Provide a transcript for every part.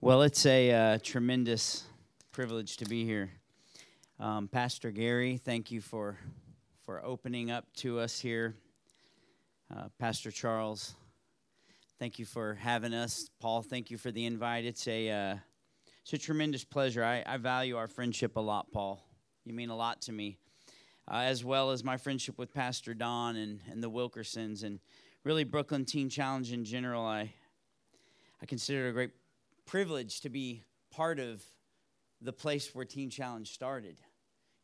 Well, it's a uh, tremendous privilege to be here. Um, Pastor Gary, thank you for, for opening up to us here. Uh, Pastor Charles, thank you for having us. Paul, thank you for the invite. It's a, uh, it's a tremendous pleasure. I, I value our friendship a lot, Paul. You mean a lot to me, uh, as well as my friendship with Pastor Don and, and the Wilkersons, and really Brooklyn Teen Challenge in general. I, I consider it a great privilege to be part of the place where Teen Challenge started.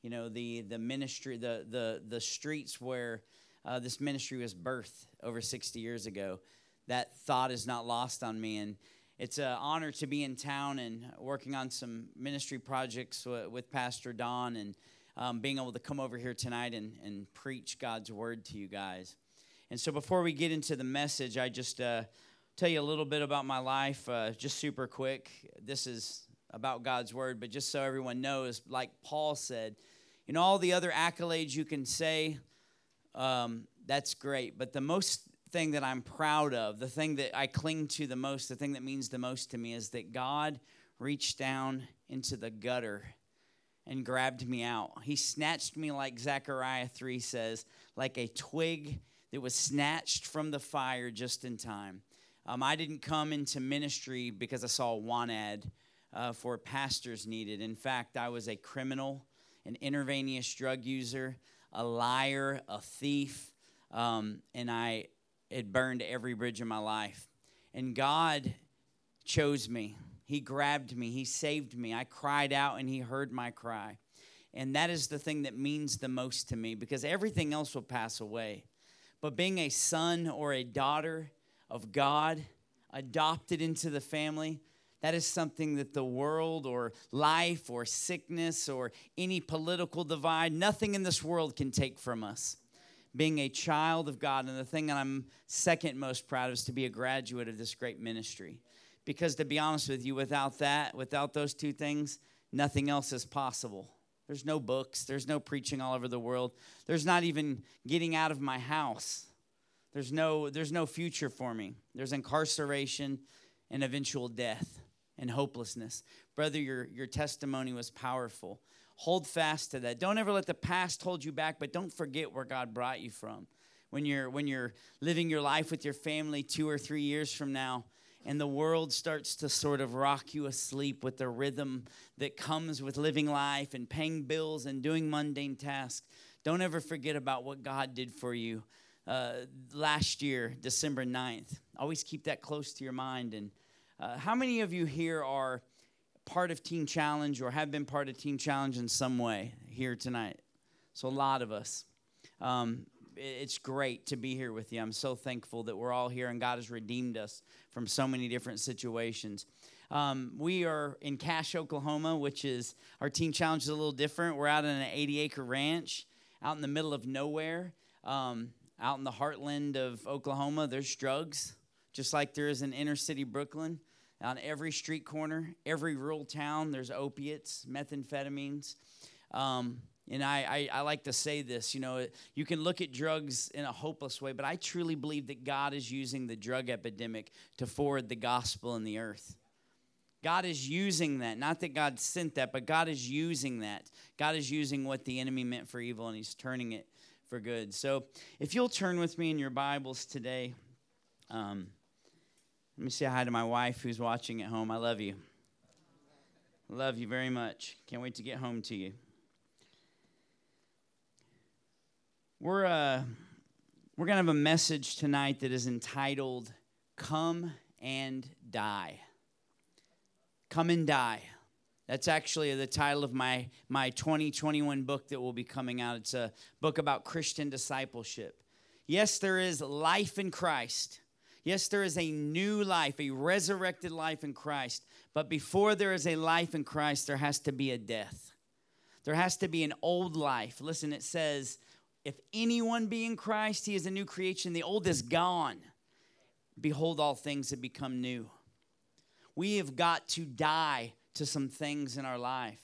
You know, the, the ministry, the, the, the streets where uh, this ministry was birthed over 60 years ago. That thought is not lost on me. And it's an honor to be in town and working on some ministry projects with Pastor Don and um, being able to come over here tonight and, and preach God's word to you guys. And so before we get into the message, I just uh, tell you a little bit about my life, uh, just super quick. This is about God's word, but just so everyone knows, like Paul said, you know, all the other accolades you can say, um, that's great. But the most thing that I'm proud of, the thing that I cling to the most, the thing that means the most to me is that God reached down into the gutter and grabbed me out. He snatched me, like Zechariah 3 says, like a twig that was snatched from the fire just in time. Um, I didn't come into ministry because I saw a want ad uh, for pastors needed. In fact, I was a criminal, an intravenous drug user, a liar, a thief, um, and I had burned every bridge in my life. And God chose me. He grabbed me. He saved me. I cried out and He heard my cry. And that is the thing that means the most to me because everything else will pass away. But being a son or a daughter, of God, adopted into the family, that is something that the world or life or sickness or any political divide, nothing in this world can take from us. Being a child of God, and the thing that I'm second most proud of is to be a graduate of this great ministry. Because to be honest with you, without that, without those two things, nothing else is possible. There's no books, there's no preaching all over the world, there's not even getting out of my house there's no, there's no future for me. There's incarceration and eventual death and hopelessness. Brother, your, your testimony was powerful. Hold fast to that. Don't ever let the past hold you back, but don't forget where God brought you from. When you're, when you're living your life with your family two or three years from now, and the world starts to sort of rock you asleep with the rhythm that comes with living life and paying bills and doing mundane tasks, don't ever forget about what God did for you uh, last year, December 9th. Always keep that close to your mind. And uh, how many of you here are part of Teen Challenge or have been part of Teen Challenge in some way here tonight? So, a lot of us. Um, it's great to be here with you. I'm so thankful that we're all here and God has redeemed us from so many different situations. Um, we are in Cache, Oklahoma, which is our Teen Challenge is a little different. We're out in an 80 acre ranch out in the middle of nowhere. Um, out in the heartland of Oklahoma, there's drugs, just like there is in inner city Brooklyn. On every street corner, every rural town, there's opiates, methamphetamines. Um, and I, I, I, like to say this you know, you can look at drugs in a hopeless way, but I truly believe that God is using the drug epidemic to forward the gospel in the earth. God is using that. Not that God sent that, but God is using that. God is using what the enemy meant for evil and he's turning it for good. So if you'll turn with me in your Bibles today, um, let me say hi to my wife who's watching at home. I love you. Love you very much. Can't wait to get home to you. We're uh, we're gonna have a message tonight that is entitled "Come and Die." Come and die. That's actually the title of my, my 2021 book that will be coming out. It's a book about Christian discipleship. Yes, there is life in Christ. Yes, there is a new life, a resurrected life in Christ. But before there is a life in Christ, there has to be a death. There has to be an old life. Listen, it says, if anyone be in Christ, he is a new creation. The old is gone. Behold, all things have become new. We have got to die to some things in our life.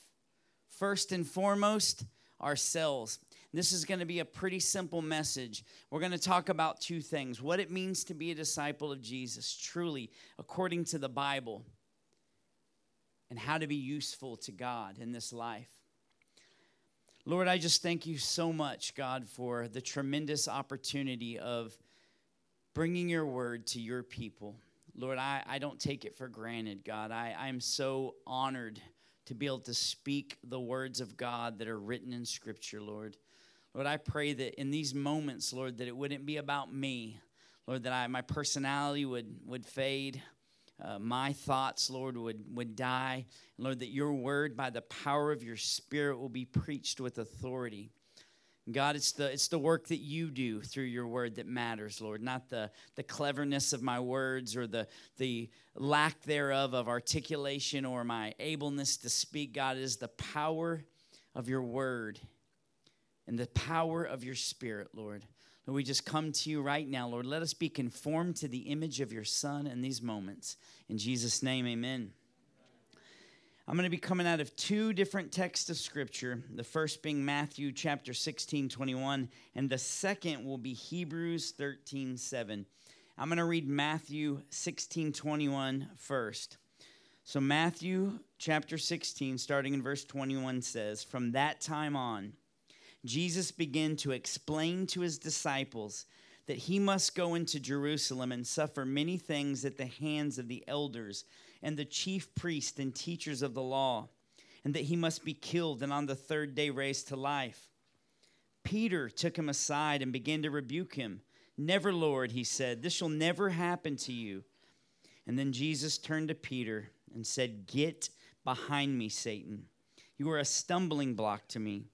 First and foremost, ourselves. This is going to be a pretty simple message. We're going to talk about two things what it means to be a disciple of Jesus, truly, according to the Bible, and how to be useful to God in this life. Lord, I just thank you so much, God, for the tremendous opportunity of bringing your word to your people. Lord, I, I don't take it for granted, God. I, I'm so honored to be able to speak the words of God that are written in Scripture, Lord. Lord, I pray that in these moments, Lord, that it wouldn't be about me. Lord, that I, my personality would, would fade. Uh, my thoughts, Lord, would, would die. Lord, that your word, by the power of your spirit, will be preached with authority. God, it's the, it's the work that you do through your word that matters, Lord, not the, the cleverness of my words or the, the lack thereof of articulation or my ableness to speak. God, it is the power of your word and the power of your spirit, Lord. Lord, we just come to you right now, Lord. Let us be conformed to the image of your Son in these moments. In Jesus' name, amen. I'm going to be coming out of two different texts of Scripture. The first being Matthew chapter 16, 21, and the second will be Hebrews 13, 7. I'm going to read Matthew 16, 21 first. So, Matthew chapter 16, starting in verse 21, says, From that time on, Jesus began to explain to his disciples that he must go into Jerusalem and suffer many things at the hands of the elders and the chief priests and teachers of the law, and that he must be killed and on the third day raised to life. Peter took him aside and began to rebuke him. Never, Lord, he said, this shall never happen to you. And then Jesus turned to Peter and said, Get behind me, Satan. You are a stumbling block to me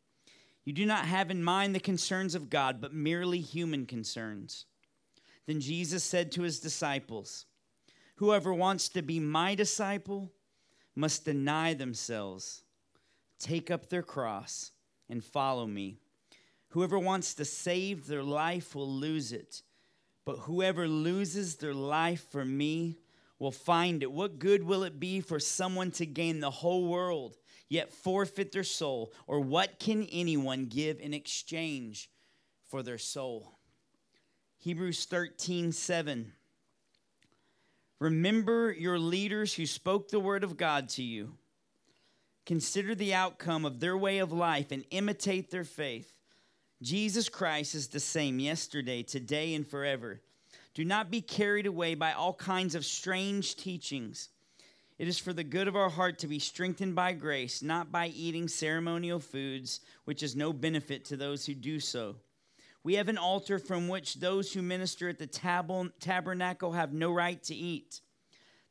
you do not have in mind the concerns of God, but merely human concerns. Then Jesus said to his disciples, Whoever wants to be my disciple must deny themselves, take up their cross, and follow me. Whoever wants to save their life will lose it, but whoever loses their life for me will find it. What good will it be for someone to gain the whole world? yet forfeit their soul? Or what can anyone give in exchange for their soul? Hebrews 13, 7. Remember your leaders who spoke the word of God to you. Consider the outcome of their way of life and imitate their faith. Jesus Christ is the same yesterday, today, and forever. Do not be carried away by all kinds of strange teachings it is for the good of our heart to be strengthened by grace, not by eating ceremonial foods, which is no benefit to those who do so. We have an altar from which those who minister at the tab- tabernacle have no right to eat.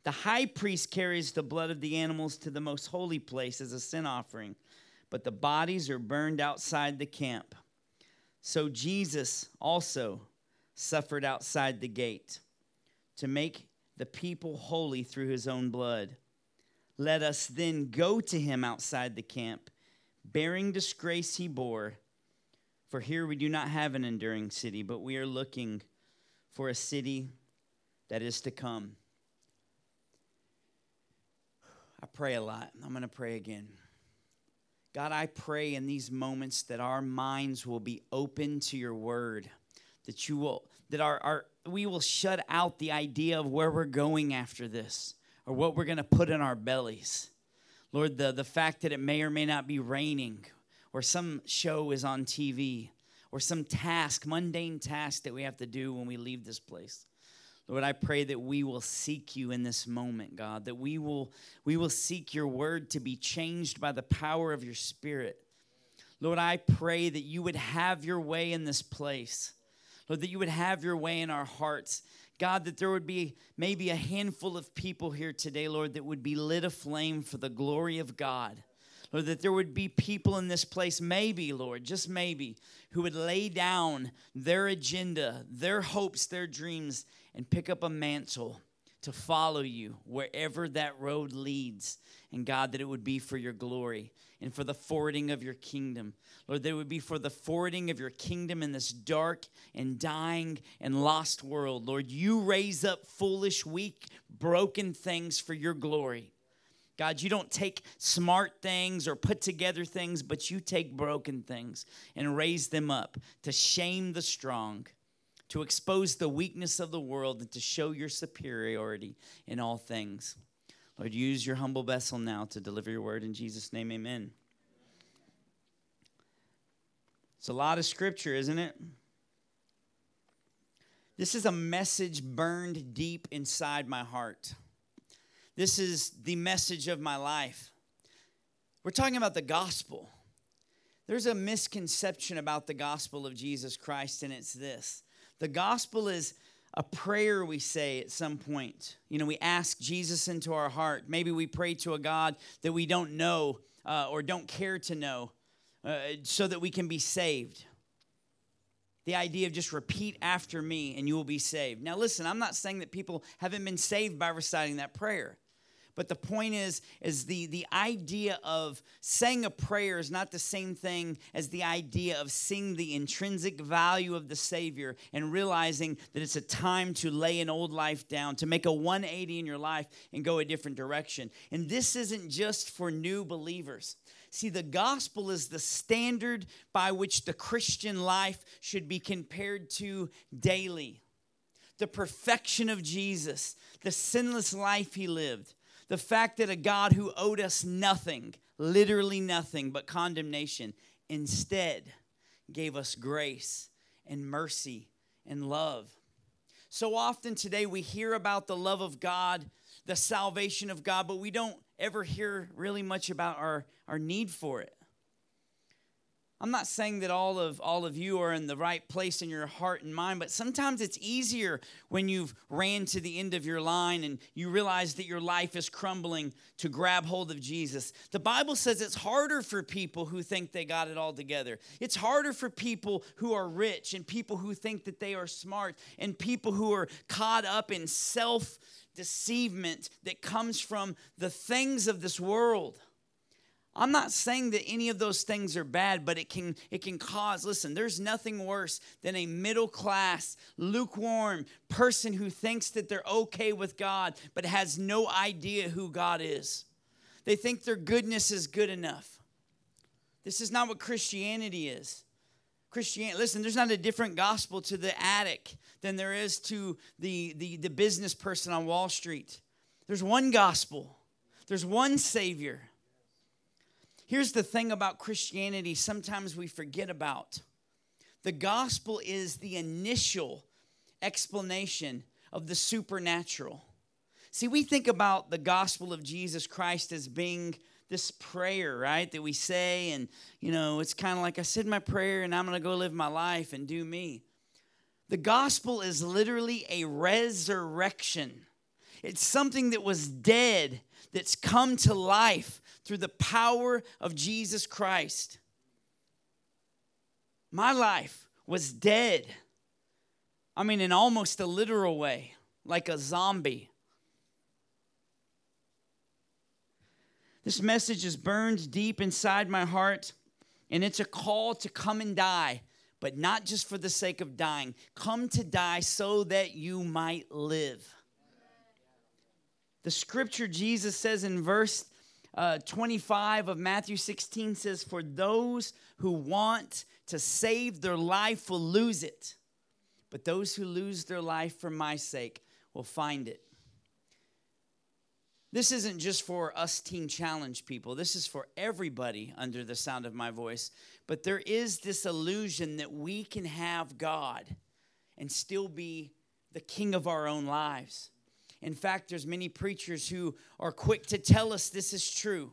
The high priest carries the blood of the animals to the most holy place as a sin offering, but the bodies are burned outside the camp. So Jesus also suffered outside the gate to make the people holy through his own blood. Let us then go to him outside the camp, bearing disgrace he bore. For here we do not have an enduring city, but we are looking for a city that is to come. I pray a lot. I'm going to pray again. God, I pray in these moments that our minds will be open to your word, that you will, that our, our we will shut out the idea of where we're going after this or what we're going to put in our bellies. Lord, the, the fact that it may or may not be raining or some show is on TV or some task, mundane task that we have to do when we leave this place. Lord, I pray that we will seek you in this moment, God, that we will, we will seek your word to be changed by the power of your spirit. Lord, I pray that you would have your way in this place. Lord, that you would have your way in our hearts. God, that there would be maybe a handful of people here today, Lord, that would be lit aflame for the glory of God. Lord, that there would be people in this place, maybe, Lord, just maybe, who would lay down their agenda, their hopes, their dreams, and pick up a mantle to follow you wherever that road leads. And God, that it would be for your glory and for the forwarding of your kingdom. Lord, that it would be for the forwarding of your kingdom in this dark and dying and lost world. Lord, you raise up foolish, weak, broken things for your glory. God, you don't take smart things or put together things, but you take broken things and raise them up to shame the strong, to expose the weakness of the world, and to show your superiority in all things. Lord, use your humble vessel now to deliver your word in Jesus' name, amen. It's a lot of scripture, isn't it? This is a message burned deep inside my heart. This is the message of my life. We're talking about the gospel. There's a misconception about the gospel of Jesus Christ, and it's this the gospel is a prayer we say at some point. You know, we ask Jesus into our heart. Maybe we pray to a God that we don't know uh, or don't care to know uh, so that we can be saved. The idea of just repeat after me and you will be saved. Now, listen, I'm not saying that people haven't been saved by reciting that prayer. But the point is, is the, the idea of saying a prayer is not the same thing as the idea of seeing the intrinsic value of the Savior and realizing that it's a time to lay an old life down, to make a 180 in your life and go a different direction. And this isn't just for new believers. See, the gospel is the standard by which the Christian life should be compared to daily. The perfection of Jesus, the sinless life he lived, the fact that a God who owed us nothing, literally nothing but condemnation, instead gave us grace and mercy and love. So often today we hear about the love of God, the salvation of God, but we don't ever hear really much about our, our need for it. I'm not saying that all of all of you are in the right place in your heart and mind, but sometimes it's easier when you've ran to the end of your line and you realize that your life is crumbling to grab hold of Jesus. The Bible says it's harder for people who think they got it all together. It's harder for people who are rich and people who think that they are smart and people who are caught up in self deceivement that comes from the things of this world. I'm not saying that any of those things are bad, but it can it can cause, listen, there's nothing worse than a middle class, lukewarm person who thinks that they're okay with God but has no idea who God is. They think their goodness is good enough. This is not what Christianity is. Christianity, listen, there's not a different gospel to the addict than there is to the, the, the business person on Wall Street. There's one gospel, there's one Savior. Here's the thing about Christianity sometimes we forget about the gospel is the initial explanation of the supernatural. See, we think about the gospel of Jesus Christ as being this prayer, right, that we say, and, you know, it's kind of like I said my prayer and I'm going to go live my life and do me. The gospel is literally a resurrection. It's something that was dead that's come to life through the power of Jesus Christ. My life was dead. I mean, in almost a literal way, like a zombie. This message is burned deep inside my heart, and it's a call to come and die, but not just for the sake of dying. Come to die so that you might live. The scripture Jesus says in verse uh, 25 of Matthew 16 says, For those who want to save their life will lose it, but those who lose their life for my sake will find it. This isn't just for us Teen Challenge people, this is for everybody under the sound of my voice. But there is this illusion that we can have God and still be the king of our own lives. In fact, there's many preachers who are quick to tell us this is true,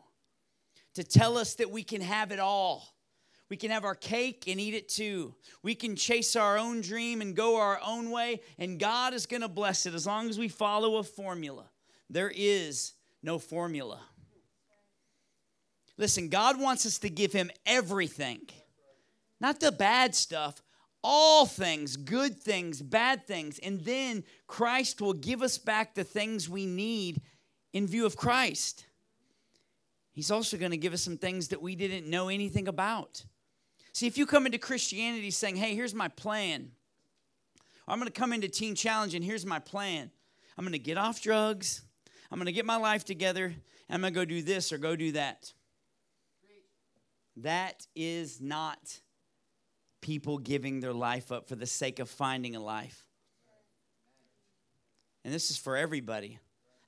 to tell us that we can have it all. We can have our cake and eat it too. We can chase our own dream and go our own way, and God is going to bless it as long as we follow a formula. There is no formula. Listen, God wants us to give Him everything, not the bad stuff, all things, good things, bad things, and then Christ will give us back the things we need in view of Christ. He's also going to give us some things that we didn't know anything about. See, if you come into Christianity saying, hey, here's my plan, I'm going to come into Teen Challenge and here's my plan. I'm going to get off drugs, I'm going to get my life together, and I'm going to go do this or go do that. That is not people giving their life up for the sake of finding a life. And this is for everybody.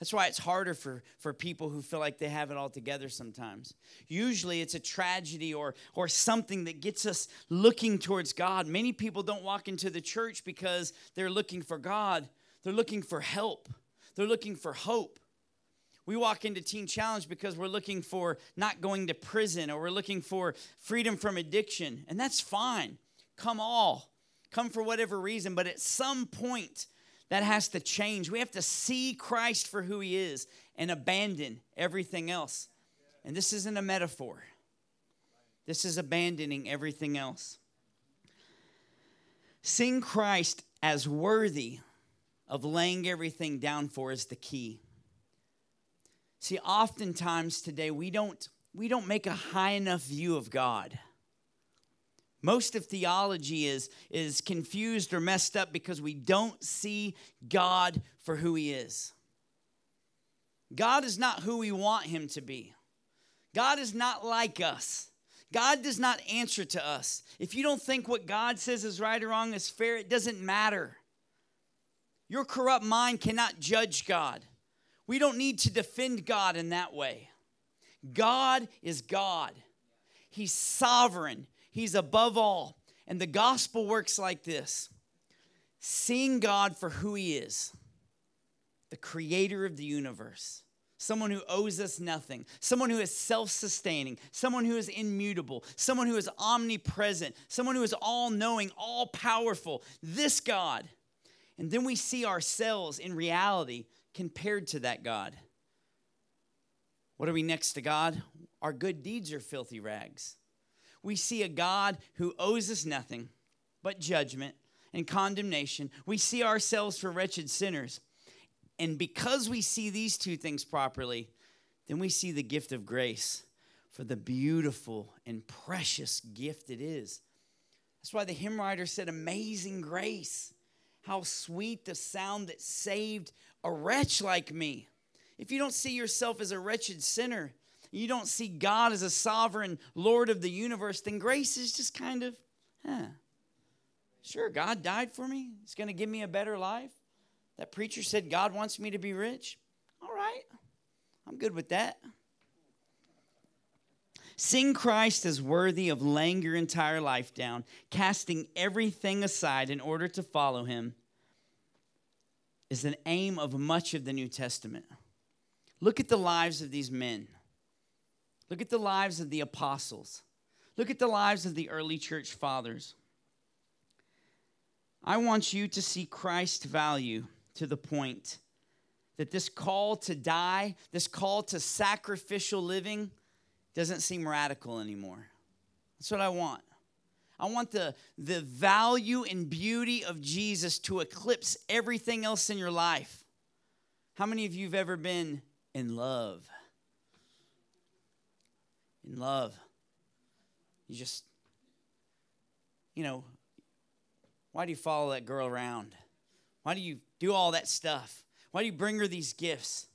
That's why it's harder for, for people who feel like they have it all together sometimes. Usually it's a tragedy or, or something that gets us looking towards God. Many people don't walk into the church because they're looking for God, they're looking for help, they're looking for hope. We walk into Teen Challenge because we're looking for not going to prison or we're looking for freedom from addiction, and that's fine. Come all, come for whatever reason, but at some point, that has to change. We have to see Christ for who he is and abandon everything else. And this isn't a metaphor, this is abandoning everything else. Seeing Christ as worthy of laying everything down for is the key. See, oftentimes today we don't we don't make a high enough view of God. Most of theology is, is confused or messed up because we don't see God for who He is. God is not who we want Him to be. God is not like us. God does not answer to us. If you don't think what God says is right or wrong is fair, it doesn't matter. Your corrupt mind cannot judge God. We don't need to defend God in that way. God is God, He's sovereign, He's above all. And the gospel works like this seeing God for who He is, the creator of the universe, someone who owes us nothing, someone who is self sustaining, someone who is immutable, someone who is omnipresent, someone who is all knowing, all powerful. This God. And then we see ourselves in reality compared to that God. What are we next to God? Our good deeds are filthy rags we see a God who owes us nothing but judgment and condemnation. We see ourselves for wretched sinners. And because we see these two things properly, then we see the gift of grace for the beautiful and precious gift it is. That's why the hymn writer said, Amazing grace. How sweet the sound that saved a wretch like me. If you don't see yourself as a wretched sinner, you don't see God as a sovereign Lord of the universe, then grace is just kind of, huh. Sure, God died for me. He's going to give me a better life. That preacher said God wants me to be rich. All right, I'm good with that. Sing Christ as worthy of laying your entire life down, casting everything aside in order to follow him, is an aim of much of the New Testament. Look at the lives of these men. Look at the lives of the apostles. Look at the lives of the early church fathers. I want you to see Christ's value to the point that this call to die, this call to sacrificial living, doesn't seem radical anymore. That's what I want. I want the, the value and beauty of Jesus to eclipse everything else in your life. How many of you have ever been in love? In love. You just, you know, why do you follow that girl around? Why do you do all that stuff? Why do you bring her these gifts?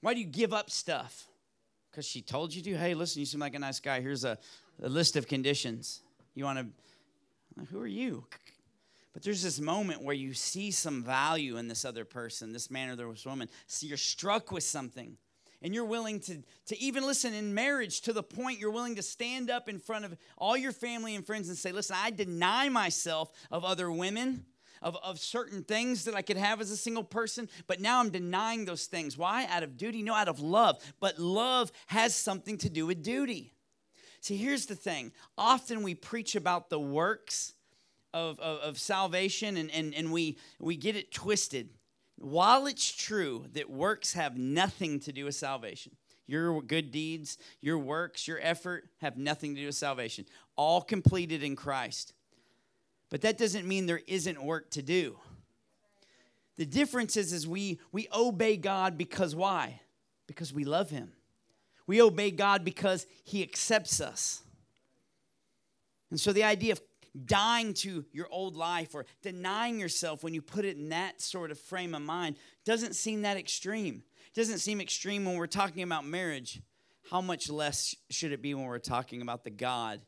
Why do you give up stuff? Because she told you to? Hey, listen, you seem like a nice guy. Here's a, a list of conditions. You want to, who are you? But there's this moment where you see some value in this other person, this man or this woman. So you're struck with something and you're willing to, to even listen in marriage to the point you're willing to stand up in front of all your family and friends and say, Listen, I deny myself of other women. Of, of certain things that I could have as a single person, but now I'm denying those things. Why? Out of duty? No, out of love. But love has something to do with duty. See, here's the thing often we preach about the works of, of, of salvation and, and, and we, we get it twisted while it's true that works have nothing to do with salvation, your good deeds, your works, your effort have nothing to do with salvation, all completed in Christ. But that doesn't mean there isn't work to do. The difference is, is we, we obey God because why? Because we love Him. We obey God because He accepts us. And so the idea of dying to your old life or denying yourself when you put it in that sort of frame of mind doesn't seem that extreme. It doesn't seem extreme when we're talking about marriage. How much less should it be when we're talking about the God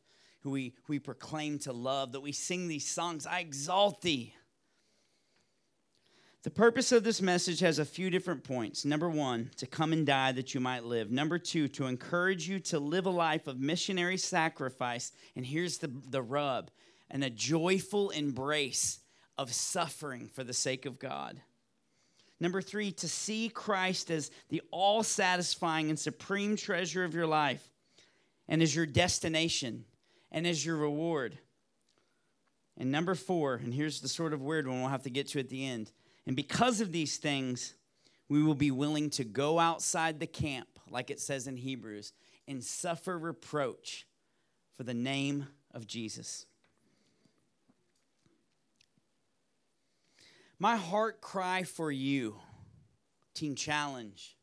who we, who we proclaim to love, that we sing these songs, I exalt thee. The purpose of this message has a few different points. Number one, to come and die that you might live. Number two, to encourage you to live a life of missionary sacrifice. And here's the, the rub and a joyful embrace of suffering for the sake of God. Number three, to see Christ as the all satisfying and supreme treasure of your life and as your destination and as your reward. And number four, and here's the sort of weird one we'll have to get to at the end and because of these things, we will be willing to go outside the camp, like it says in Hebrews, and suffer reproach for the name of Jesus. My heart cry for you, Teen Challenge,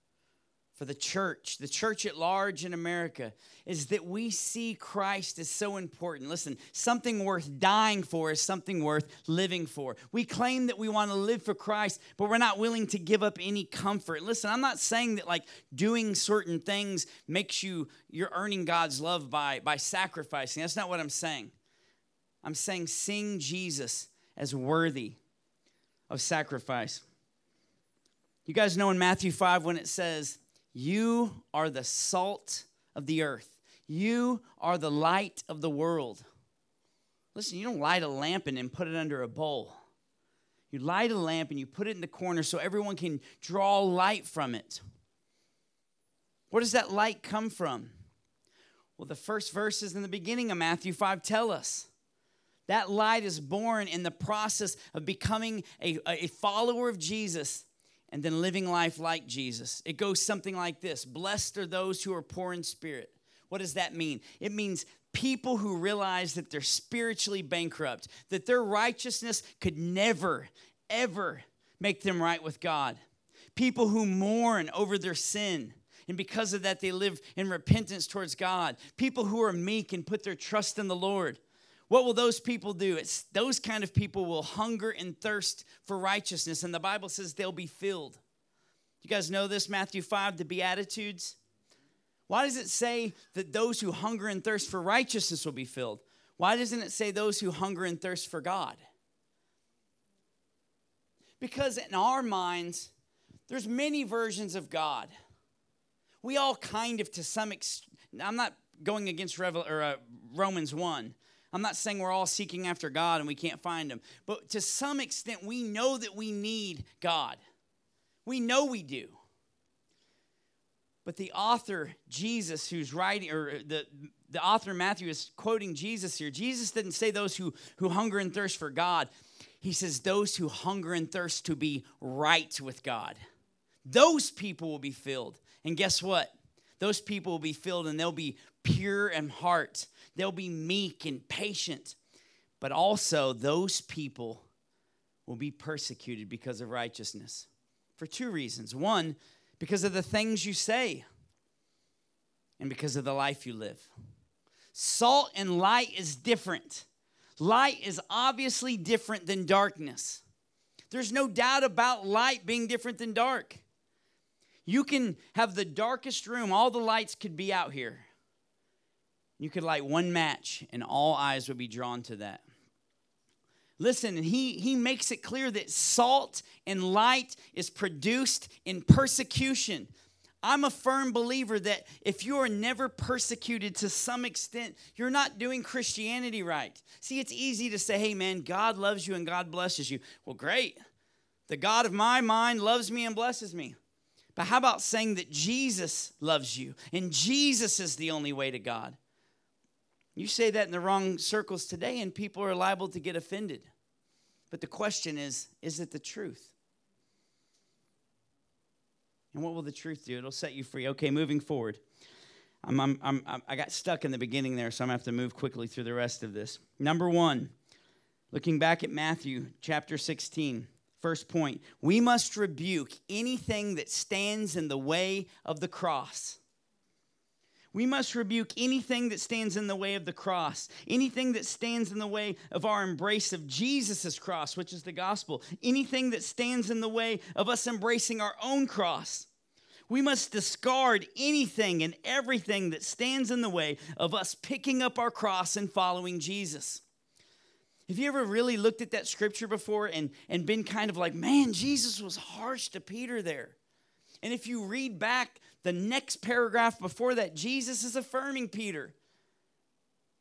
for the church, the church at large in America, is that we see Christ as so important. Listen, something worth dying for is something worth living for. We claim that we want to live for Christ, but we're not willing to give up any comfort. Listen, I'm not saying that like doing certain things makes you you're earning God's love by by sacrificing. That's not what I'm saying. I'm saying seeing Jesus as worthy of sacrifice. You guys know in Matthew 5 when it says you are the salt of the earth. You are the light of the world. Listen, you don't light a lamp and then put it under a bowl. You light a lamp and you put it in the corner so everyone can draw light from it. Where does that light come from? Well, the first verses in the beginning of Matthew 5 tell us. That light is born in the process of becoming a, a follower of Jesus and then living life like Jesus. It goes something like this Blessed are those who are poor in spirit. What does that mean? It means people who realize that they're spiritually bankrupt, that their righteousness could never, ever make them right with God. People who mourn over their sin. And because of that, they live in repentance towards God. People who are meek and put their trust in the Lord. What will those people do? It's those kind of people will hunger and thirst for righteousness, and the Bible says they'll be filled. You guys know this, Matthew 5, the Beatitudes? Why does it say that those who hunger and thirst for righteousness will be filled? Why doesn't it say those who hunger and thirst for God? Because in our minds, there's many versions of God. We all kind of, to some extent, I'm not going against Revel, or, uh, Romans 1, I'm not saying we're all seeking after God and we can't find Him, but to some extent, we know that we need God. We know we do. But the author, Jesus, who's writing, or the, the author Matthew is quoting Jesus here. Jesus didn't say those who, who hunger and thirst for God. He says those who hunger and thirst to be right with God. Those people will be filled. And guess what? Those people will be filled and they'll be pure in heart They'll be meek and patient. But also, those people will be persecuted because of righteousness for two reasons. One, because of the things you say, and because of the life you live. Salt and light is different. Light is obviously different than darkness. There's no doubt about light being different than dark. You can have the darkest room, all the lights could be out here. You could light one match, and all eyes would be drawn to that. Listen, he, he makes it clear that salt and light is produced in persecution. I'm a firm believer that if you are never persecuted to some extent, you're not doing Christianity right. See, it's easy to say, hey, man, God loves you and God blesses you. Well, great. The God of my mind loves me and blesses me. But how about saying that Jesus loves you and Jesus is the only way to God? You say that in the wrong circles today, and people are liable to get offended. But the question is is it the truth? And what will the truth do? It'll set you free. Okay, moving forward. I'm, I'm, I'm, i got stuck in the beginning there, so I'm going to have to move quickly through the rest of this. Number one, looking back at Matthew chapter 16, first point, we must rebuke anything that stands in the way of the cross. We must rebuke anything that stands in the way of the cross, anything that stands in the way of our embrace of Jesus' cross, which is the gospel, anything that stands in the way of us embracing our own cross. We must discard anything and everything that stands in the way of us picking up our cross and following Jesus. Have you ever really looked at that scripture before and, and been kind of like, man, Jesus was harsh to Peter there? And if you read back the next paragraph before that, Jesus is affirming Peter.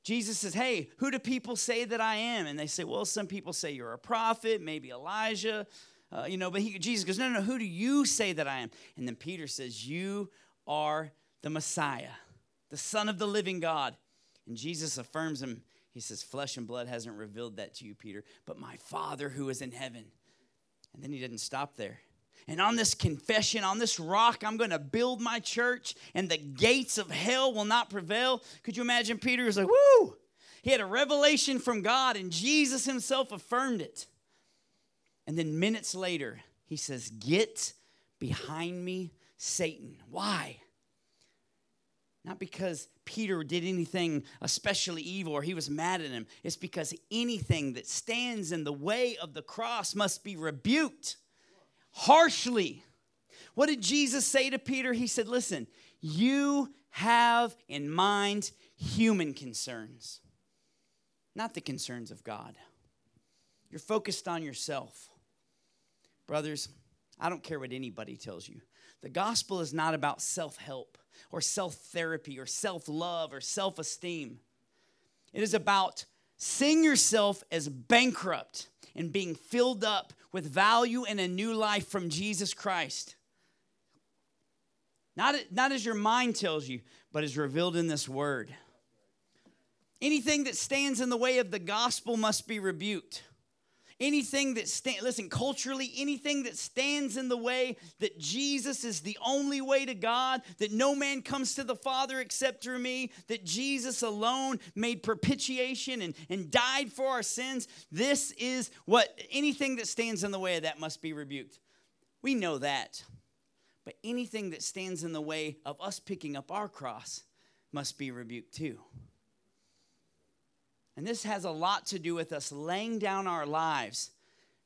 Jesus says, Hey, who do people say that I am? And they say, Well, some people say you're a prophet, maybe Elijah, uh, you know, but he, Jesus goes, No, no, no, who do you say that I am? And then Peter says, You are the Messiah, the Son of the living God. And Jesus affirms him. He says, Flesh and blood hasn't revealed that to you, Peter, but my Father who is in heaven. And then he didn't stop there. And on this confession, on this rock, I'm going to build my church, and the gates of hell will not prevail. Could you imagine Peter was like, woo? He had a revelation from God, and Jesus himself affirmed it. And then minutes later, he says, Get behind me, Satan. Why? Not because Peter did anything especially evil or he was mad at him. It's because anything that stands in the way of the cross must be rebuked harshly. What did Jesus say to Peter? He said, Listen, you have in mind human concerns, not the concerns of God. You're focused on yourself. Brothers, I don't care what anybody tells you. The gospel is not about self help or self therapy or self love or self esteem. It is about seeing yourself as bankrupt and being filled up with value and a new life from Jesus Christ. Not, not as your mind tells you, but as revealed in this word. Anything that stands in the way of the gospel must be rebuked anything that stand listen culturally anything that stands in the way that jesus is the only way to god that no man comes to the father except through me that jesus alone made propitiation and, and died for our sins this is what anything that stands in the way of that must be rebuked. We know that. But anything that stands in the way of us picking up our cross must be rebuked too and this has a lot to do with us laying down our lives,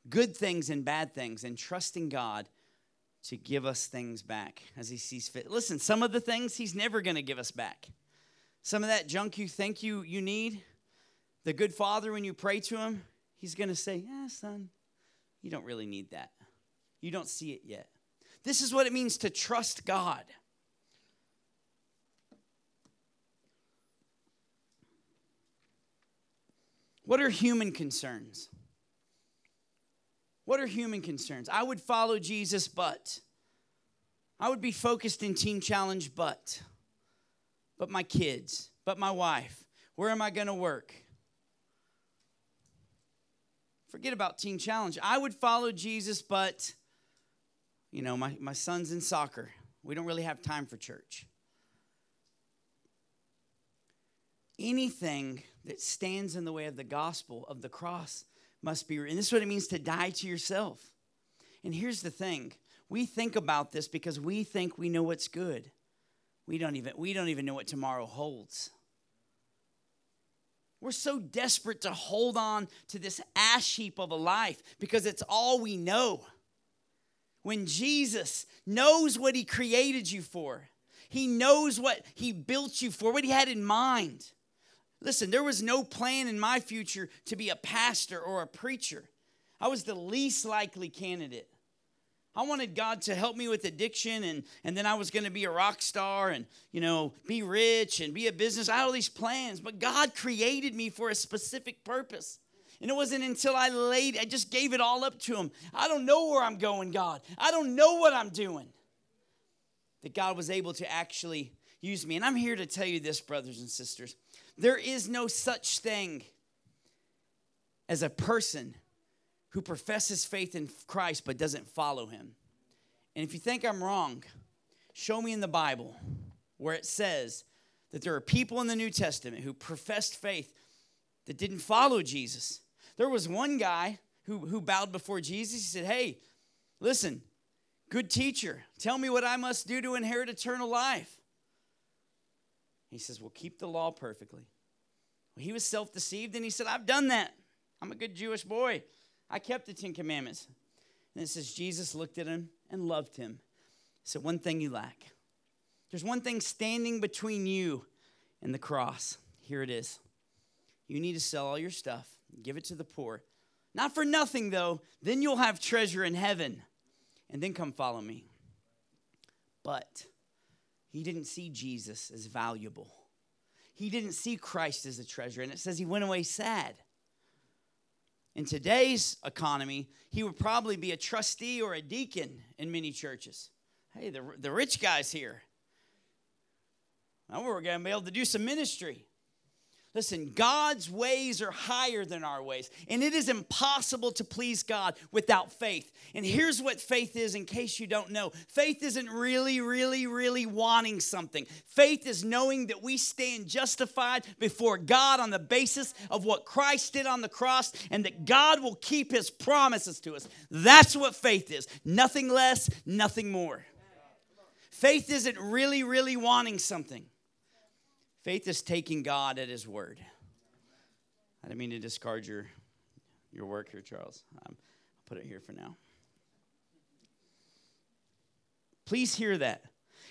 good things and bad things, and trusting God to give us things back as He sees fit. Listen, some of the things He's never going to give us back. Some of that junk you think you, you need, the good Father, when you pray to Him, He's going to say, Yeah, son, you don't really need that. You don't see it yet. This is what it means to trust God. What are human concerns? What are human concerns? I would follow Jesus, but I would be focused in Teen Challenge, but but my kids, but my wife. Where am I going to work? Forget about Teen Challenge. I would follow Jesus, but you know, my, my son's in soccer. We don't really have time for church. Anything that stands in the way of the gospel of the cross must be and this is what it means to die to yourself. And here's the thing. We think about this because we think we know what's good. We don't even we don't even know what tomorrow holds. We're so desperate to hold on to this ash heap of a life because it's all we know. When jesus knows what he created you for he knows what he built you for what he had in mind Listen, there was no plan in my future to be a pastor or a preacher. I was the least likely candidate. I wanted God to help me with addiction, and, and then I was going to be a rock star and, you know, be rich and be a business. I had all these plans, but God created me for a specific purpose. And it wasn't until I laid, I just gave it all up to Him. I don't know where I'm going, God. I don't know what I'm doing. That God was able to actually use me. And I'm here to tell you this, brothers and sisters. There is no such thing as a person who professes faith in Christ but doesn't follow him. And if you think I'm wrong, show me in the Bible where it says that there are people in the New Testament who professed faith that didn't follow Jesus. There was one guy who, who bowed before Jesus. He said, Hey, listen, good teacher, tell me what I must do to inherit eternal life. He says, Well, keep the law perfectly. Well, he was self deceived and he said, I've done that. I'm a good Jewish boy. I kept the Ten Commandments. And it says, Jesus looked at him and loved him. He said, One thing you lack. There's one thing standing between you and the cross. Here it is You need to sell all your stuff, give it to the poor. Not for nothing, though. Then you'll have treasure in heaven. And then come follow me. But he didn't see Jesus as valuable. He didn't see Christ as a treasure. And it says he went away sad. In today's economy, he would probably be a trustee or a deacon in many churches. Hey, the, the rich guy's here. Now we're going to be able to do some ministry. Listen, God's ways are higher than our ways, and it is impossible to please God without faith. And here's what faith is in case you don't know faith isn't really, really, really wanting something. Faith is knowing that we stand justified before God on the basis of what Christ did on the cross, and that God will keep his promises to us. That's what faith is nothing less, nothing more. Faith isn't really, really wanting something. Faith is taking God at His word. I didn't mean to discard your, your work here, Charles. Um, I'll put it here for now. Please hear that.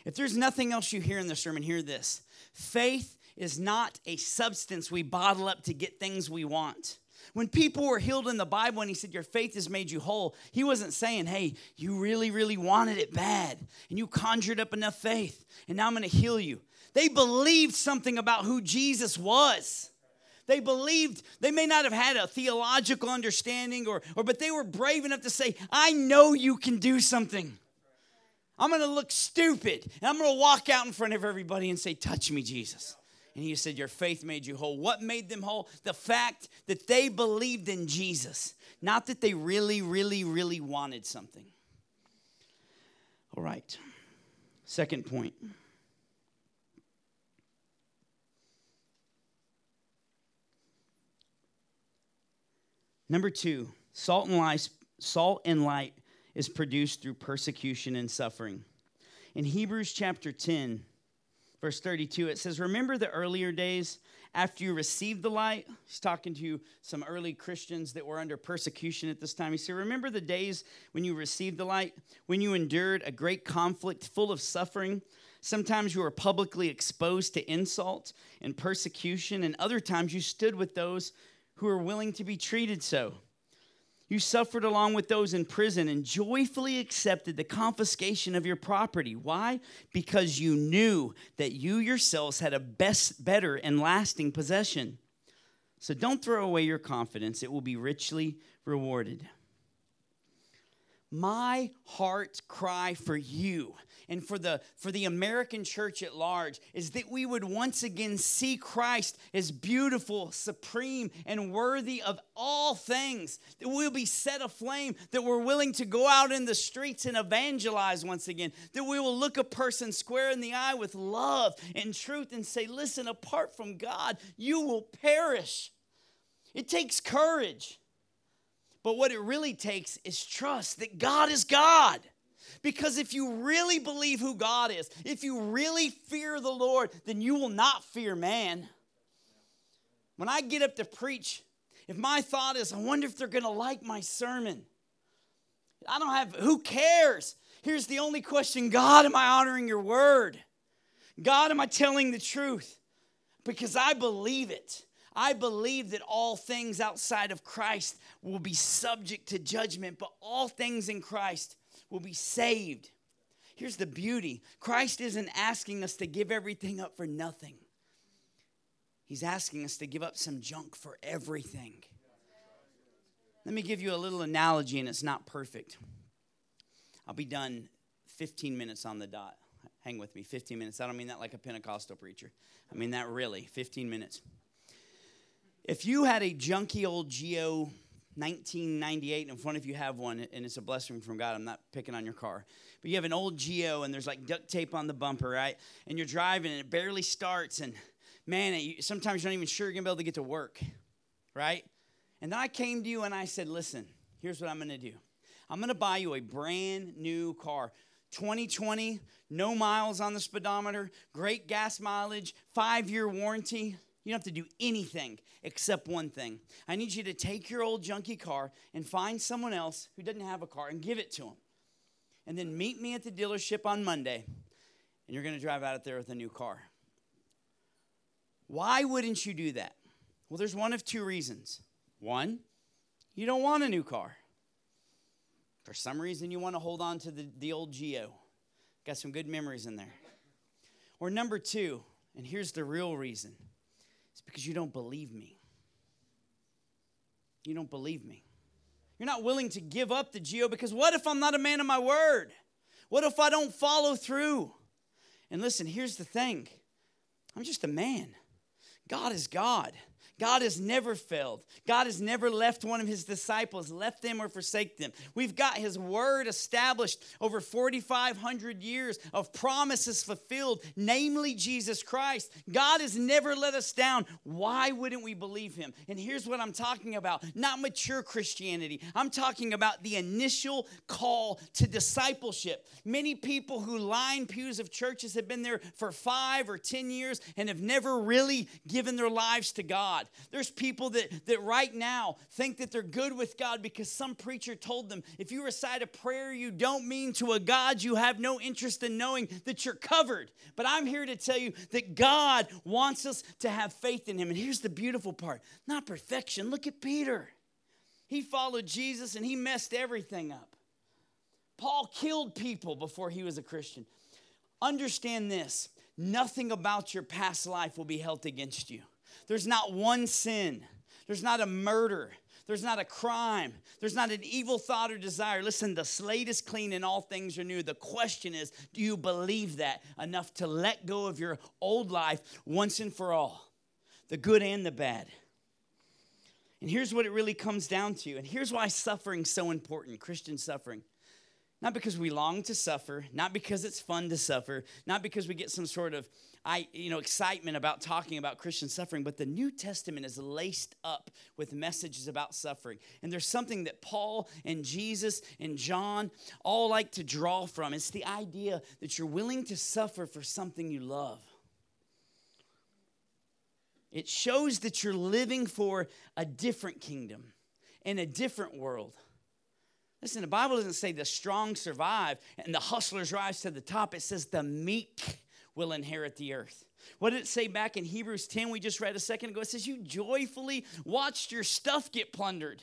If there's nothing else you hear in the sermon, hear this. Faith is not a substance we bottle up to get things we want. When people were healed in the Bible and he said, Your faith has made you whole, he wasn't saying, Hey, you really, really wanted it bad and you conjured up enough faith and now I'm going to heal you. They believed something about who Jesus was. They believed, they may not have had a theological understanding, or, or but they were brave enough to say, I know you can do something. I'm gonna look stupid, and I'm gonna walk out in front of everybody and say, Touch me, Jesus. And he said, Your faith made you whole. What made them whole? The fact that they believed in Jesus, not that they really, really, really wanted something. All right. Second point. Number two, salt and light, salt and light is produced through persecution and suffering. In Hebrews chapter 10, verse 32, it says, Remember the earlier days after you received the light? He's talking to some early Christians that were under persecution at this time. He said, Remember the days when you received the light, when you endured a great conflict full of suffering? Sometimes you were publicly exposed to insult and persecution, and other times you stood with those who are willing to be treated so. You suffered along with those in prison and joyfully accepted the confiscation of your property. Why? Because you knew that you yourselves had a best, better and lasting possession. So don't throw away your confidence, it will be richly rewarded. My heart cry for you and for the for the American church at large is that we would once again see Christ as beautiful, supreme, and worthy of all things. That we'll be set aflame, that we're willing to go out in the streets and evangelize once again. That we will look a person square in the eye with love and truth and say, "Listen, apart from God, you will perish." It takes courage. But what it really takes is trust that God is God. Because if you really believe who God is, if you really fear the Lord, then you will not fear man. When I get up to preach, if my thought is, I wonder if they're going to like my sermon, I don't have, who cares? Here's the only question God, am I honoring your word? God, am I telling the truth? Because I believe it. I believe that all things outside of Christ will be subject to judgment, but all things in Christ will be saved. Here's the beauty Christ isn't asking us to give everything up for nothing, He's asking us to give up some junk for everything. Let me give you a little analogy, and it's not perfect. I'll be done 15 minutes on the dot. Hang with me, 15 minutes. I don't mean that like a Pentecostal preacher. I mean that really, 15 minutes. If you had a junky old Geo 1998, and in front of you have one, and it's a blessing from God. I'm not picking on your car. But you have an old Geo, and there's like duct tape on the bumper, right? And you're driving, and it barely starts, and man, it, sometimes you're not even sure you're to be able to get to work, right? And then I came to you and I said, listen, here's what I'm to do I'm to buy you a brand new car. 2020, no miles on the speedometer, great gas mileage, five year warranty. You don't have to do anything except one thing. I need you to take your old junky car and find someone else who doesn't have a car and give it to them. And then meet me at the dealership on Monday, and you're going to drive out of there with a new car. Why wouldn't you do that? Well, there's one of two reasons. One, you don't want a new car. For some reason, you want to hold on to the, the old Geo. Got some good memories in there. Or number two, and here's the real reason it's because you don't believe me. You don't believe me. You're not willing to give up the Geo because what if I'm not a man of my word? What if I don't follow through? And listen, here's the thing I'm just a man. God is God. God has never failed. God has never left one of his disciples, left them or forsake them. We've got his word established over 4,500 years of promises fulfilled, namely Jesus Christ. God has never let us down. Why wouldn't we believe him? And here's what I'm talking about not mature Christianity, I'm talking about the initial call to discipleship. Many people who line pews of churches have been there for five or 10 years and have never really given their lives to God. God. There's people that, that right now think that they're good with God because some preacher told them if you recite a prayer you don't mean to a God you have no interest in knowing that you're covered. But I'm here to tell you that God wants us to have faith in Him. And here's the beautiful part not perfection. Look at Peter. He followed Jesus and he messed everything up. Paul killed people before he was a Christian. Understand this nothing about your past life will be held against you. There's not one sin, there's not a murder. There's not a crime. There's not an evil thought or desire. Listen, the slate is clean and all things are new. The question is do you believe that enough to let go of your old life once and for all? The good and the bad. And here's what it really comes down to. And here's why suffering's so important Christian suffering. Not because we long to suffer, not because it's fun to suffer, not because we get some sort of I, you know, excitement about talking about Christian suffering, but the New Testament is laced up with messages about suffering. And there's something that Paul and Jesus and John all like to draw from. It's the idea that you're willing to suffer for something you love. It shows that you're living for a different kingdom in a different world. Listen, the Bible doesn't say the strong survive and the hustlers rise to the top. It says the meek will inherit the earth. What did it say back in Hebrews 10 we just read a second ago? It says, You joyfully watched your stuff get plundered.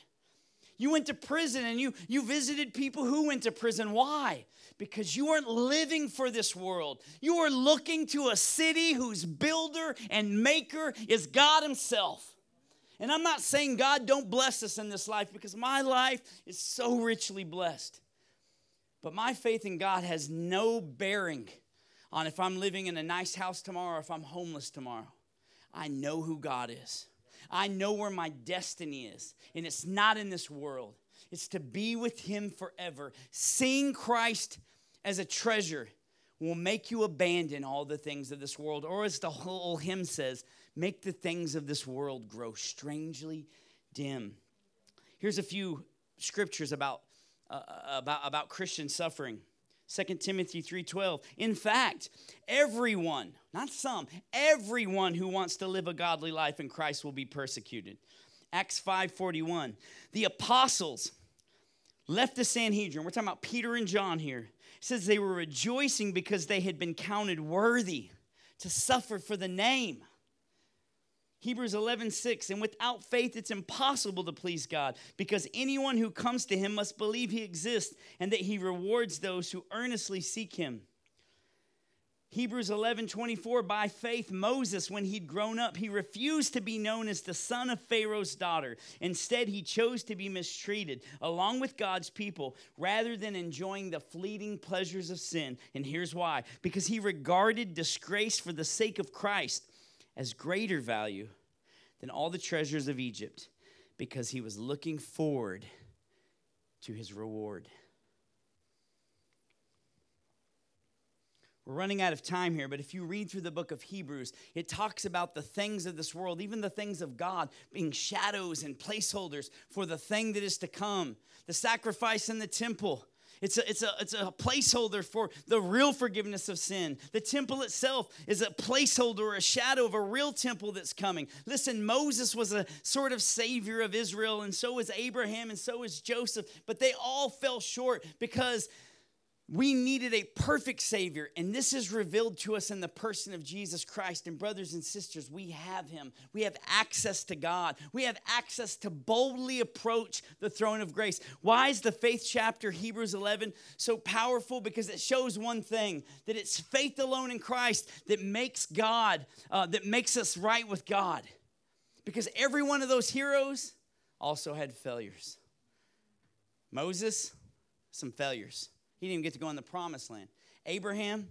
You went to prison and you, you visited people who went to prison. Why? Because you weren't living for this world. You were looking to a city whose builder and maker is God Himself. And I'm not saying God don't bless us in this life because my life is so richly blessed. But my faith in God has no bearing on if I'm living in a nice house tomorrow or if I'm homeless tomorrow. I know who God is. I know where my destiny is, and it's not in this world. It's to be with Him forever. Seeing Christ as a treasure will make you abandon all the things of this world. Or as the whole hymn says, make the things of this world grow strangely dim. Here's a few scriptures about, uh, about, about Christian suffering. 2 Timothy 3:12. In fact, everyone, not some, everyone who wants to live a godly life in Christ will be persecuted. Acts 5:41. The apostles left the Sanhedrin. We're talking about Peter and John here. It says they were rejoicing because they had been counted worthy to suffer for the name. Hebrews 11, 6. And without faith, it's impossible to please God because anyone who comes to him must believe he exists and that he rewards those who earnestly seek him. Hebrews 11, 24. By faith, Moses, when he'd grown up, he refused to be known as the son of Pharaoh's daughter. Instead, he chose to be mistreated along with God's people rather than enjoying the fleeting pleasures of sin. And here's why because he regarded disgrace for the sake of Christ as greater value than all the treasures of Egypt because he was looking forward to his reward. We're running out of time here, but if you read through the book of Hebrews, it talks about the things of this world, even the things of God, being shadows and placeholders for the thing that is to come. The sacrifice in the temple it's a, it's, a, it's a placeholder for the real forgiveness of sin. The temple itself is a placeholder a shadow of a real temple that's coming. Listen, Moses was a sort of savior of Israel, and so was Abraham, and so was Joseph, but they all fell short because we needed a perfect Savior, and this is revealed to us in the person of Jesus Christ. And, brothers and sisters, we have Him. We have access to God. We have access to boldly approach the throne of grace. Why is the faith chapter, Hebrews 11, so powerful? Because it shows one thing that it's faith alone in Christ that makes God, uh, that makes us right with God. Because every one of those heroes also had failures. Moses, some failures. He didn't even get to go in the promised land. Abraham,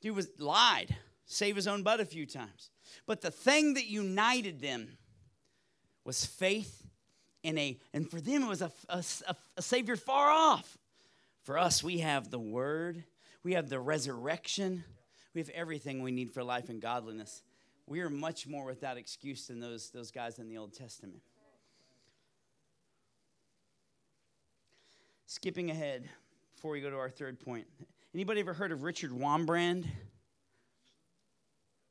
dude was lied, save his own butt a few times. But the thing that united them was faith in a, and for them it was a, a, a Savior far off. For us, we have the Word, we have the resurrection, we have everything we need for life and godliness. We are much more without excuse than those, those guys in the Old Testament. Skipping ahead, before we go to our third point. Anybody ever heard of Richard Wurmbrand? He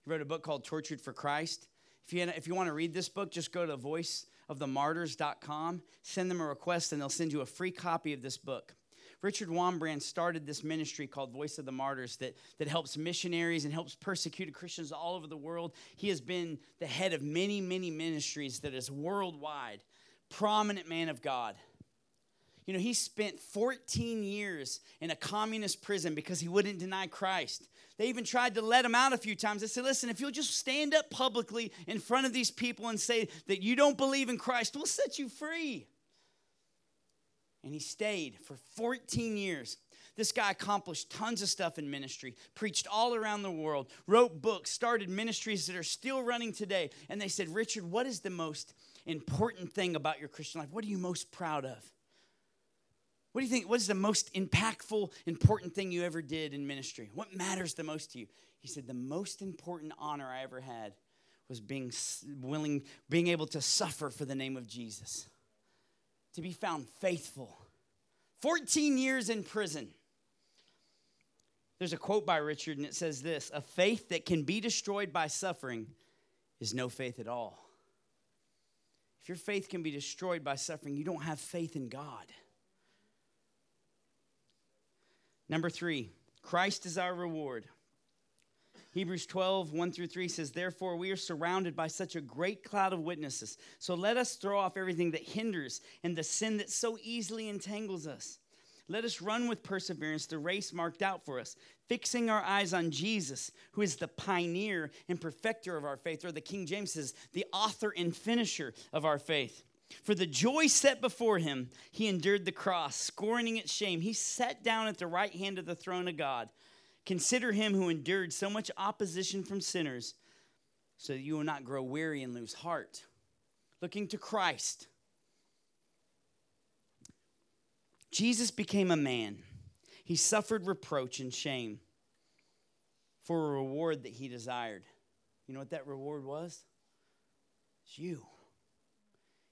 wrote a book called Tortured for Christ. If you, if you want to read this book, just go to voiceofthemartyrs.com, send them a request, and they'll send you a free copy of this book. Richard Wurmbrand started this ministry called Voice of the Martyrs that, that helps missionaries and helps persecuted Christians all over the world. He has been the head of many, many ministries that is worldwide. Prominent man of God. You know, he spent 14 years in a communist prison because he wouldn't deny Christ. They even tried to let him out a few times. They said, listen, if you'll just stand up publicly in front of these people and say that you don't believe in Christ, we'll set you free. And he stayed for 14 years. This guy accomplished tons of stuff in ministry, preached all around the world, wrote books, started ministries that are still running today. And they said, Richard, what is the most important thing about your Christian life? What are you most proud of? What do you think? What is the most impactful, important thing you ever did in ministry? What matters the most to you? He said, The most important honor I ever had was being willing, being able to suffer for the name of Jesus, to be found faithful. 14 years in prison. There's a quote by Richard, and it says this A faith that can be destroyed by suffering is no faith at all. If your faith can be destroyed by suffering, you don't have faith in God. Number three, Christ is our reward. Hebrews 12, 1 through 3 says, Therefore, we are surrounded by such a great cloud of witnesses. So let us throw off everything that hinders and the sin that so easily entangles us. Let us run with perseverance the race marked out for us, fixing our eyes on Jesus, who is the pioneer and perfecter of our faith, or the King James says, the author and finisher of our faith. For the joy set before him, he endured the cross, scorning its shame. He sat down at the right hand of the throne of God. Consider him who endured so much opposition from sinners, so that you will not grow weary and lose heart. Looking to Christ. Jesus became a man. He suffered reproach and shame for a reward that he desired. You know what that reward was? It's you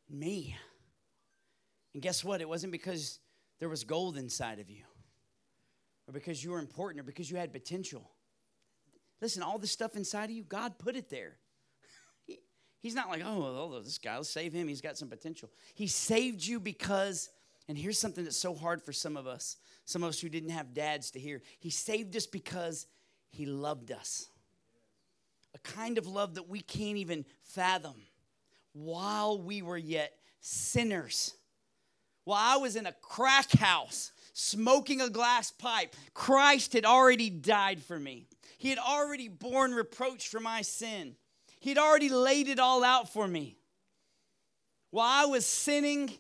me. And guess what? It wasn't because there was gold inside of you, or because you were important, or because you had potential. Listen, all this stuff inside of you, God put it there. He, he's not like, oh, well, this guy, let's save him. He's got some potential. He saved you because, and here's something that's so hard for some of us, some of us who didn't have dads to hear. He saved us because he loved us. A kind of love that we can't even fathom while we were yet sinners. While I was in a crack house smoking a glass pipe, Christ had already died for me. He had already borne reproach for my sin. He had already laid it all out for me. While I was sinning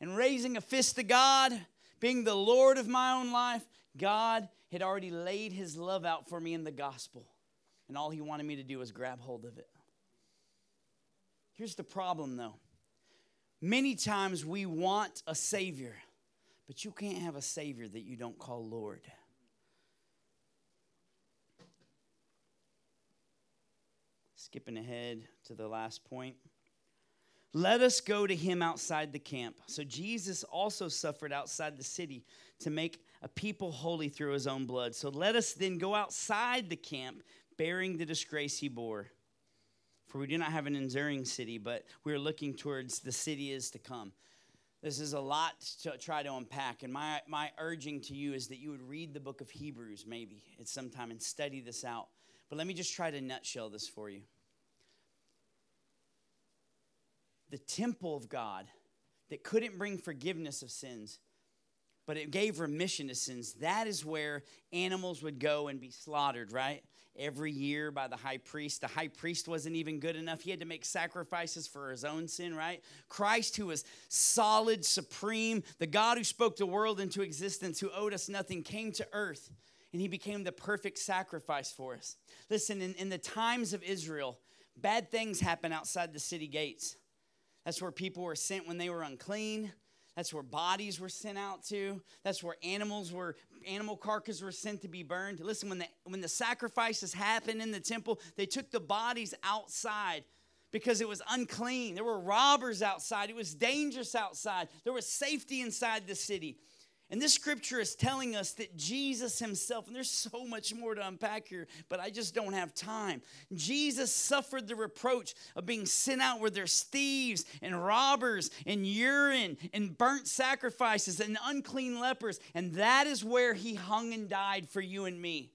and raising a fist to God, being the Lord of my own life, God had already laid his love out for me in the gospel. And all he wanted me to do was grab hold of it. Here's the problem, though. Many times we want a Savior, but you can't have a Savior that you don't call Lord. Skipping ahead to the last point. Let us go to him outside the camp. So Jesus also suffered outside the city to make a people holy through his own blood. So let us then go outside the camp, bearing the disgrace he bore. For we do not have an enduring city, but we are looking towards the city is to come. This is a lot to try to unpack, and my, my urging to you is that you would read the book of Hebrews maybe at some time and study this out. But let me just try to nutshell this for you. The temple of God that couldn't bring forgiveness of sins, but it gave remission to sins, that is where animals would go and be slaughtered, right? Every year by the high priest. The high priest wasn't even good enough. He had to make sacrifices for his own sin, right? Christ, who was solid, supreme, the God who spoke the world into existence, who owed us nothing, came to earth and he became the perfect sacrifice for us. Listen, in, in the times of Israel, bad things happen outside the city gates. That's where people were sent when they were unclean. That's where bodies were sent out to. That's where animals were animal carcasses were sent to be burned. Listen, when the when the sacrifices happened in the temple, they took the bodies outside because it was unclean. There were robbers outside. It was dangerous outside. There was safety inside the city. And this scripture is telling us that Jesus himself, and there's so much more to unpack here, but I just don't have time. Jesus suffered the reproach of being sent out where there's thieves and robbers and urine and burnt sacrifices and unclean lepers. And that is where he hung and died for you and me.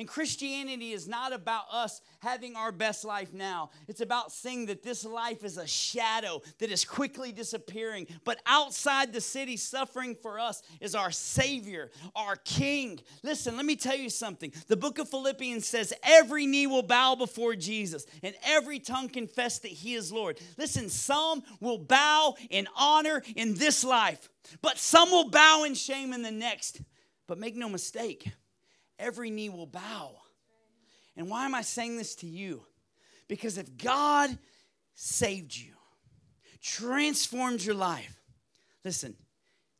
And Christianity is not about us having our best life now. It's about seeing that this life is a shadow that is quickly disappearing. But outside the city, suffering for us is our Savior, our King. Listen, let me tell you something. The book of Philippians says every knee will bow before Jesus and every tongue confess that He is Lord. Listen, some will bow in honor in this life, but some will bow in shame in the next. But make no mistake, every knee will bow. And why am I saying this to you? Because if God saved you, transformed your life, listen,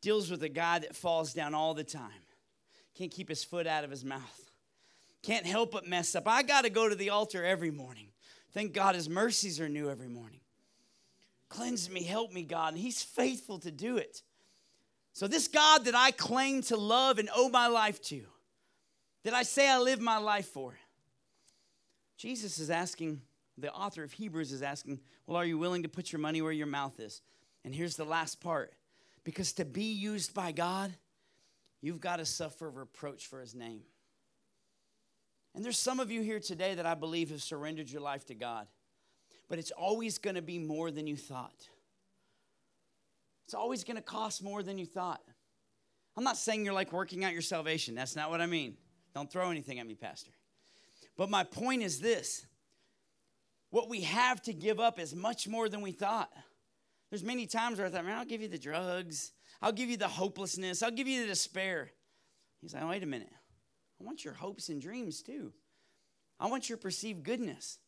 deals with a guy that falls down all the time, can't keep his foot out of his mouth, can't help but mess up. I got to go to the altar every morning. Thank God his mercies are new every morning. Cleanse me, help me, God. And he's faithful to do it. So, this God that I claim to love and owe my life to, that I say I live my life for? Jesus is asking, the author of Hebrews is asking, Well, are you willing to put your money where your mouth is? And here's the last part because to be used by God, you've got to suffer reproach for his name. And there's some of you here today that I believe have surrendered your life to God, but it's always going to be more than you thought. It's always going to cost more than you thought. I'm not saying you're like working out your salvation. That's not what I mean. Don't throw anything at me, Pastor. But my point is this what we have to give up is much more than we thought. There's many times where I thought, man, I'll give you the drugs, I'll give you the hopelessness, I'll give you the despair. He's like, wait a minute. I want your hopes and dreams too. I want your perceived goodness.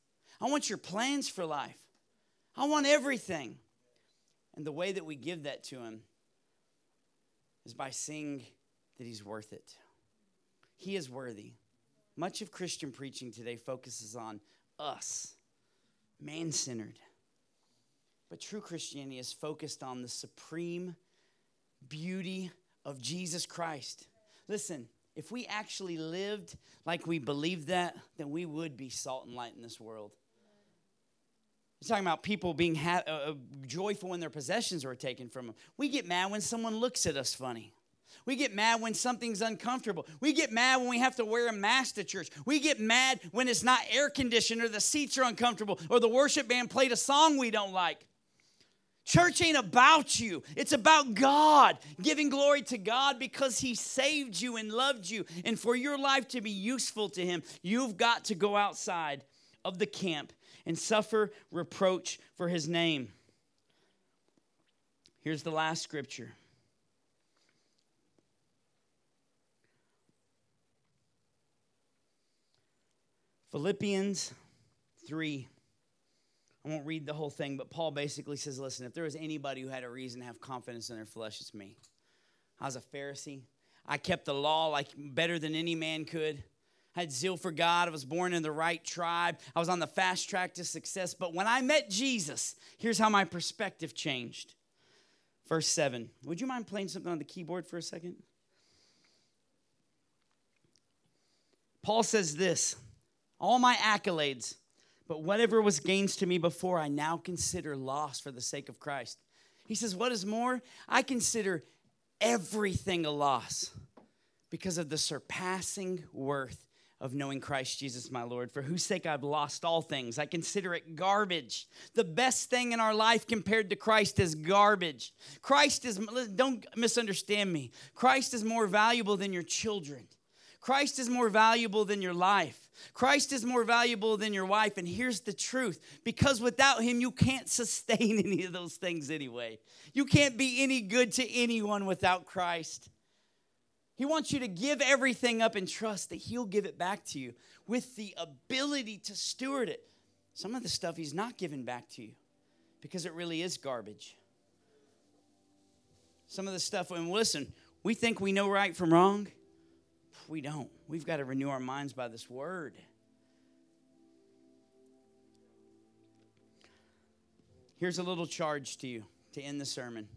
I want your plans for life. I want everything. And the way that we give that to him is by seeing that he's worth it. He is worthy. Much of Christian preaching today focuses on us, man centered. But true Christianity is focused on the supreme beauty of Jesus Christ. Listen, if we actually lived like we believed that, then we would be salt and light in this world. He's talking about people being ha- uh, uh joyful when their possessions were taken from them. We get mad when someone looks at us funny. We get mad when something's uncomfortable. We get mad when we have to wear a mask to church. We get mad when it's not air conditioned or the seats are uncomfortable or the worship band played a song we don't like. Church ain't about you. It's about God, giving glory to God because He saved you and loved you. And for your life to be useful to Him, you've got to go outside of the camp and suffer reproach for His name. Here's the last scripture Philippians 3. I won't read the whole thing, but Paul basically says listen, if there was anybody who had a reason to have confidence in their flesh, it's me. I was a Pharisee. I kept the law like better than any man could. I had zeal for God. I was born in the right tribe. I was on the fast track to success. But when I met Jesus, here's how my perspective changed. Verse 7. Would you mind playing something on the keyboard for a second? Paul says this all my accolades, but whatever was gains to me before, I now consider loss for the sake of Christ. He says, What is more? I consider everything a loss because of the surpassing worth of knowing Christ Jesus my Lord, for whose sake I've lost all things. I consider it garbage. The best thing in our life compared to Christ is garbage. Christ is, don't misunderstand me, Christ is more valuable than your children. Christ is more valuable than your life. Christ is more valuable than your wife. And here's the truth because without him, you can't sustain any of those things anyway. You can't be any good to anyone without Christ. He wants you to give everything up and trust that He'll give it back to you with the ability to steward it. Some of the stuff He's not giving back to you because it really is garbage. Some of the stuff, and listen, we think we know right from wrong. We don't. We've got to renew our minds by this word. Here's a little charge to you to end the sermon.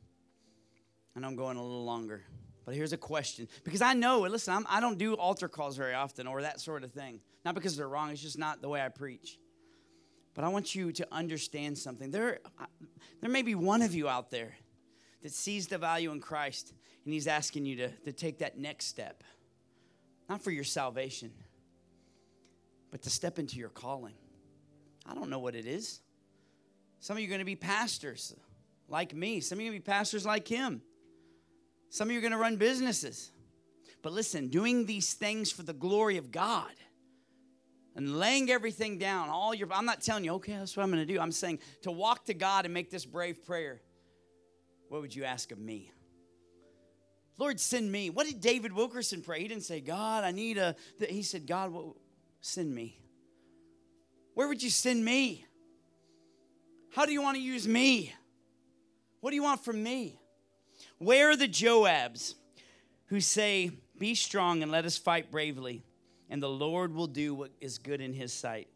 And I'm going a little longer. But here's a question because I know, listen, I'm, I do not do altar calls very often or that sort of thing. Not because they're wrong, it's just not the way I preach. But I want you to understand something. There, there may be one of you out there that sees the value in Christ and he's asking you to, to take that next step. Not for your salvation, but to step into your calling. I don't know what it is. Some of you are going to be pastors like me, some of you are going to be pastors like him. Some of you are going to run businesses. But listen, doing these things for the glory of God and laying everything down, all your I'm not telling you, okay, that's what I'm going to do. I'm saying to walk to God and make this brave prayer. What would you ask of me? Lord, send me. What did David Wilkerson pray? He didn't say, God, I need a. He said, God, send me. Where would you send me? How do you want to use me? What do you want from me? Where are the Joabs who say, Be strong and let us fight bravely, and the Lord will do what is good in his sight?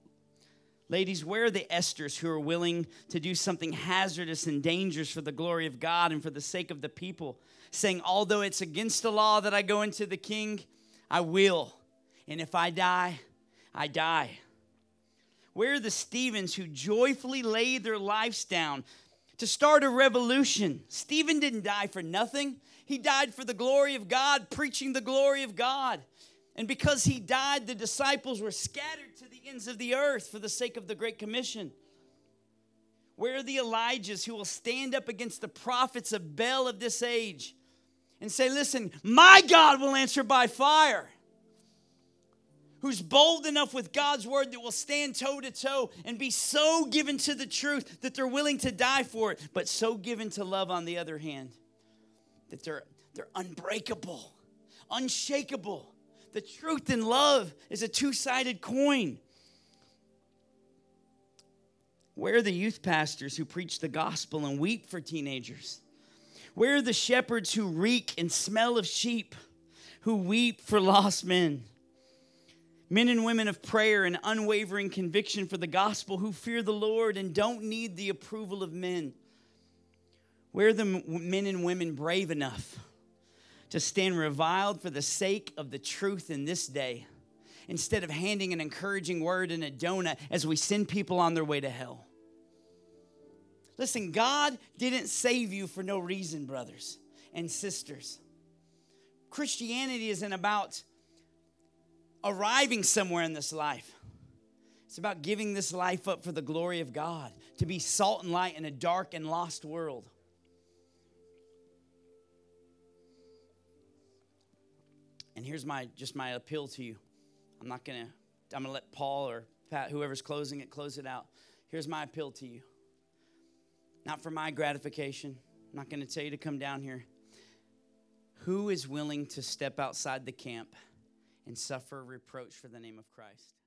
Ladies, where are the Esthers who are willing to do something hazardous and dangerous for the glory of God and for the sake of the people, saying, Although it's against the law that I go into the king, I will. And if I die, I die. Where are the Stephens who joyfully laid their lives down to start a revolution. Stephen didn't die for nothing, he died for the glory of God, preaching the glory of God. And because he died, the disciples were scattered to the ends of the earth for the sake of the Great Commission. Where are the Elijahs who will stand up against the prophets of Baal of this age and say, Listen, my God will answer by fire? who's bold enough with God's word that will stand toe to toe and be so given to the truth that they're willing to die for it, but so given to love on the other hand that they're, they're unbreakable, unshakable. The truth and love is a two sided coin. Where are the youth pastors who preach the gospel and weep for teenagers? Where are the shepherds who reek and smell of sheep, who weep for lost men? Men and women of prayer and unwavering conviction for the gospel who fear the Lord and don't need the approval of men. Where are the men and women brave enough to stand reviled for the sake of the truth in this day instead of handing an encouraging word and a donut as we send people on their way to hell? Listen, God didn't save you for no reason, brothers and sisters. Christianity isn't about arriving somewhere in this life. It's about giving this life up for the glory of God, to be salt and light in a dark and lost world. And here's my just my appeal to you. I'm not gonna I'm gonna let Paul or Pat, whoever's closing it, close it out. Here's my appeal to you. Not for my gratification. I'm not gonna tell you to come down here. Who is willing to step outside the camp? and suffer reproach for the name of Christ.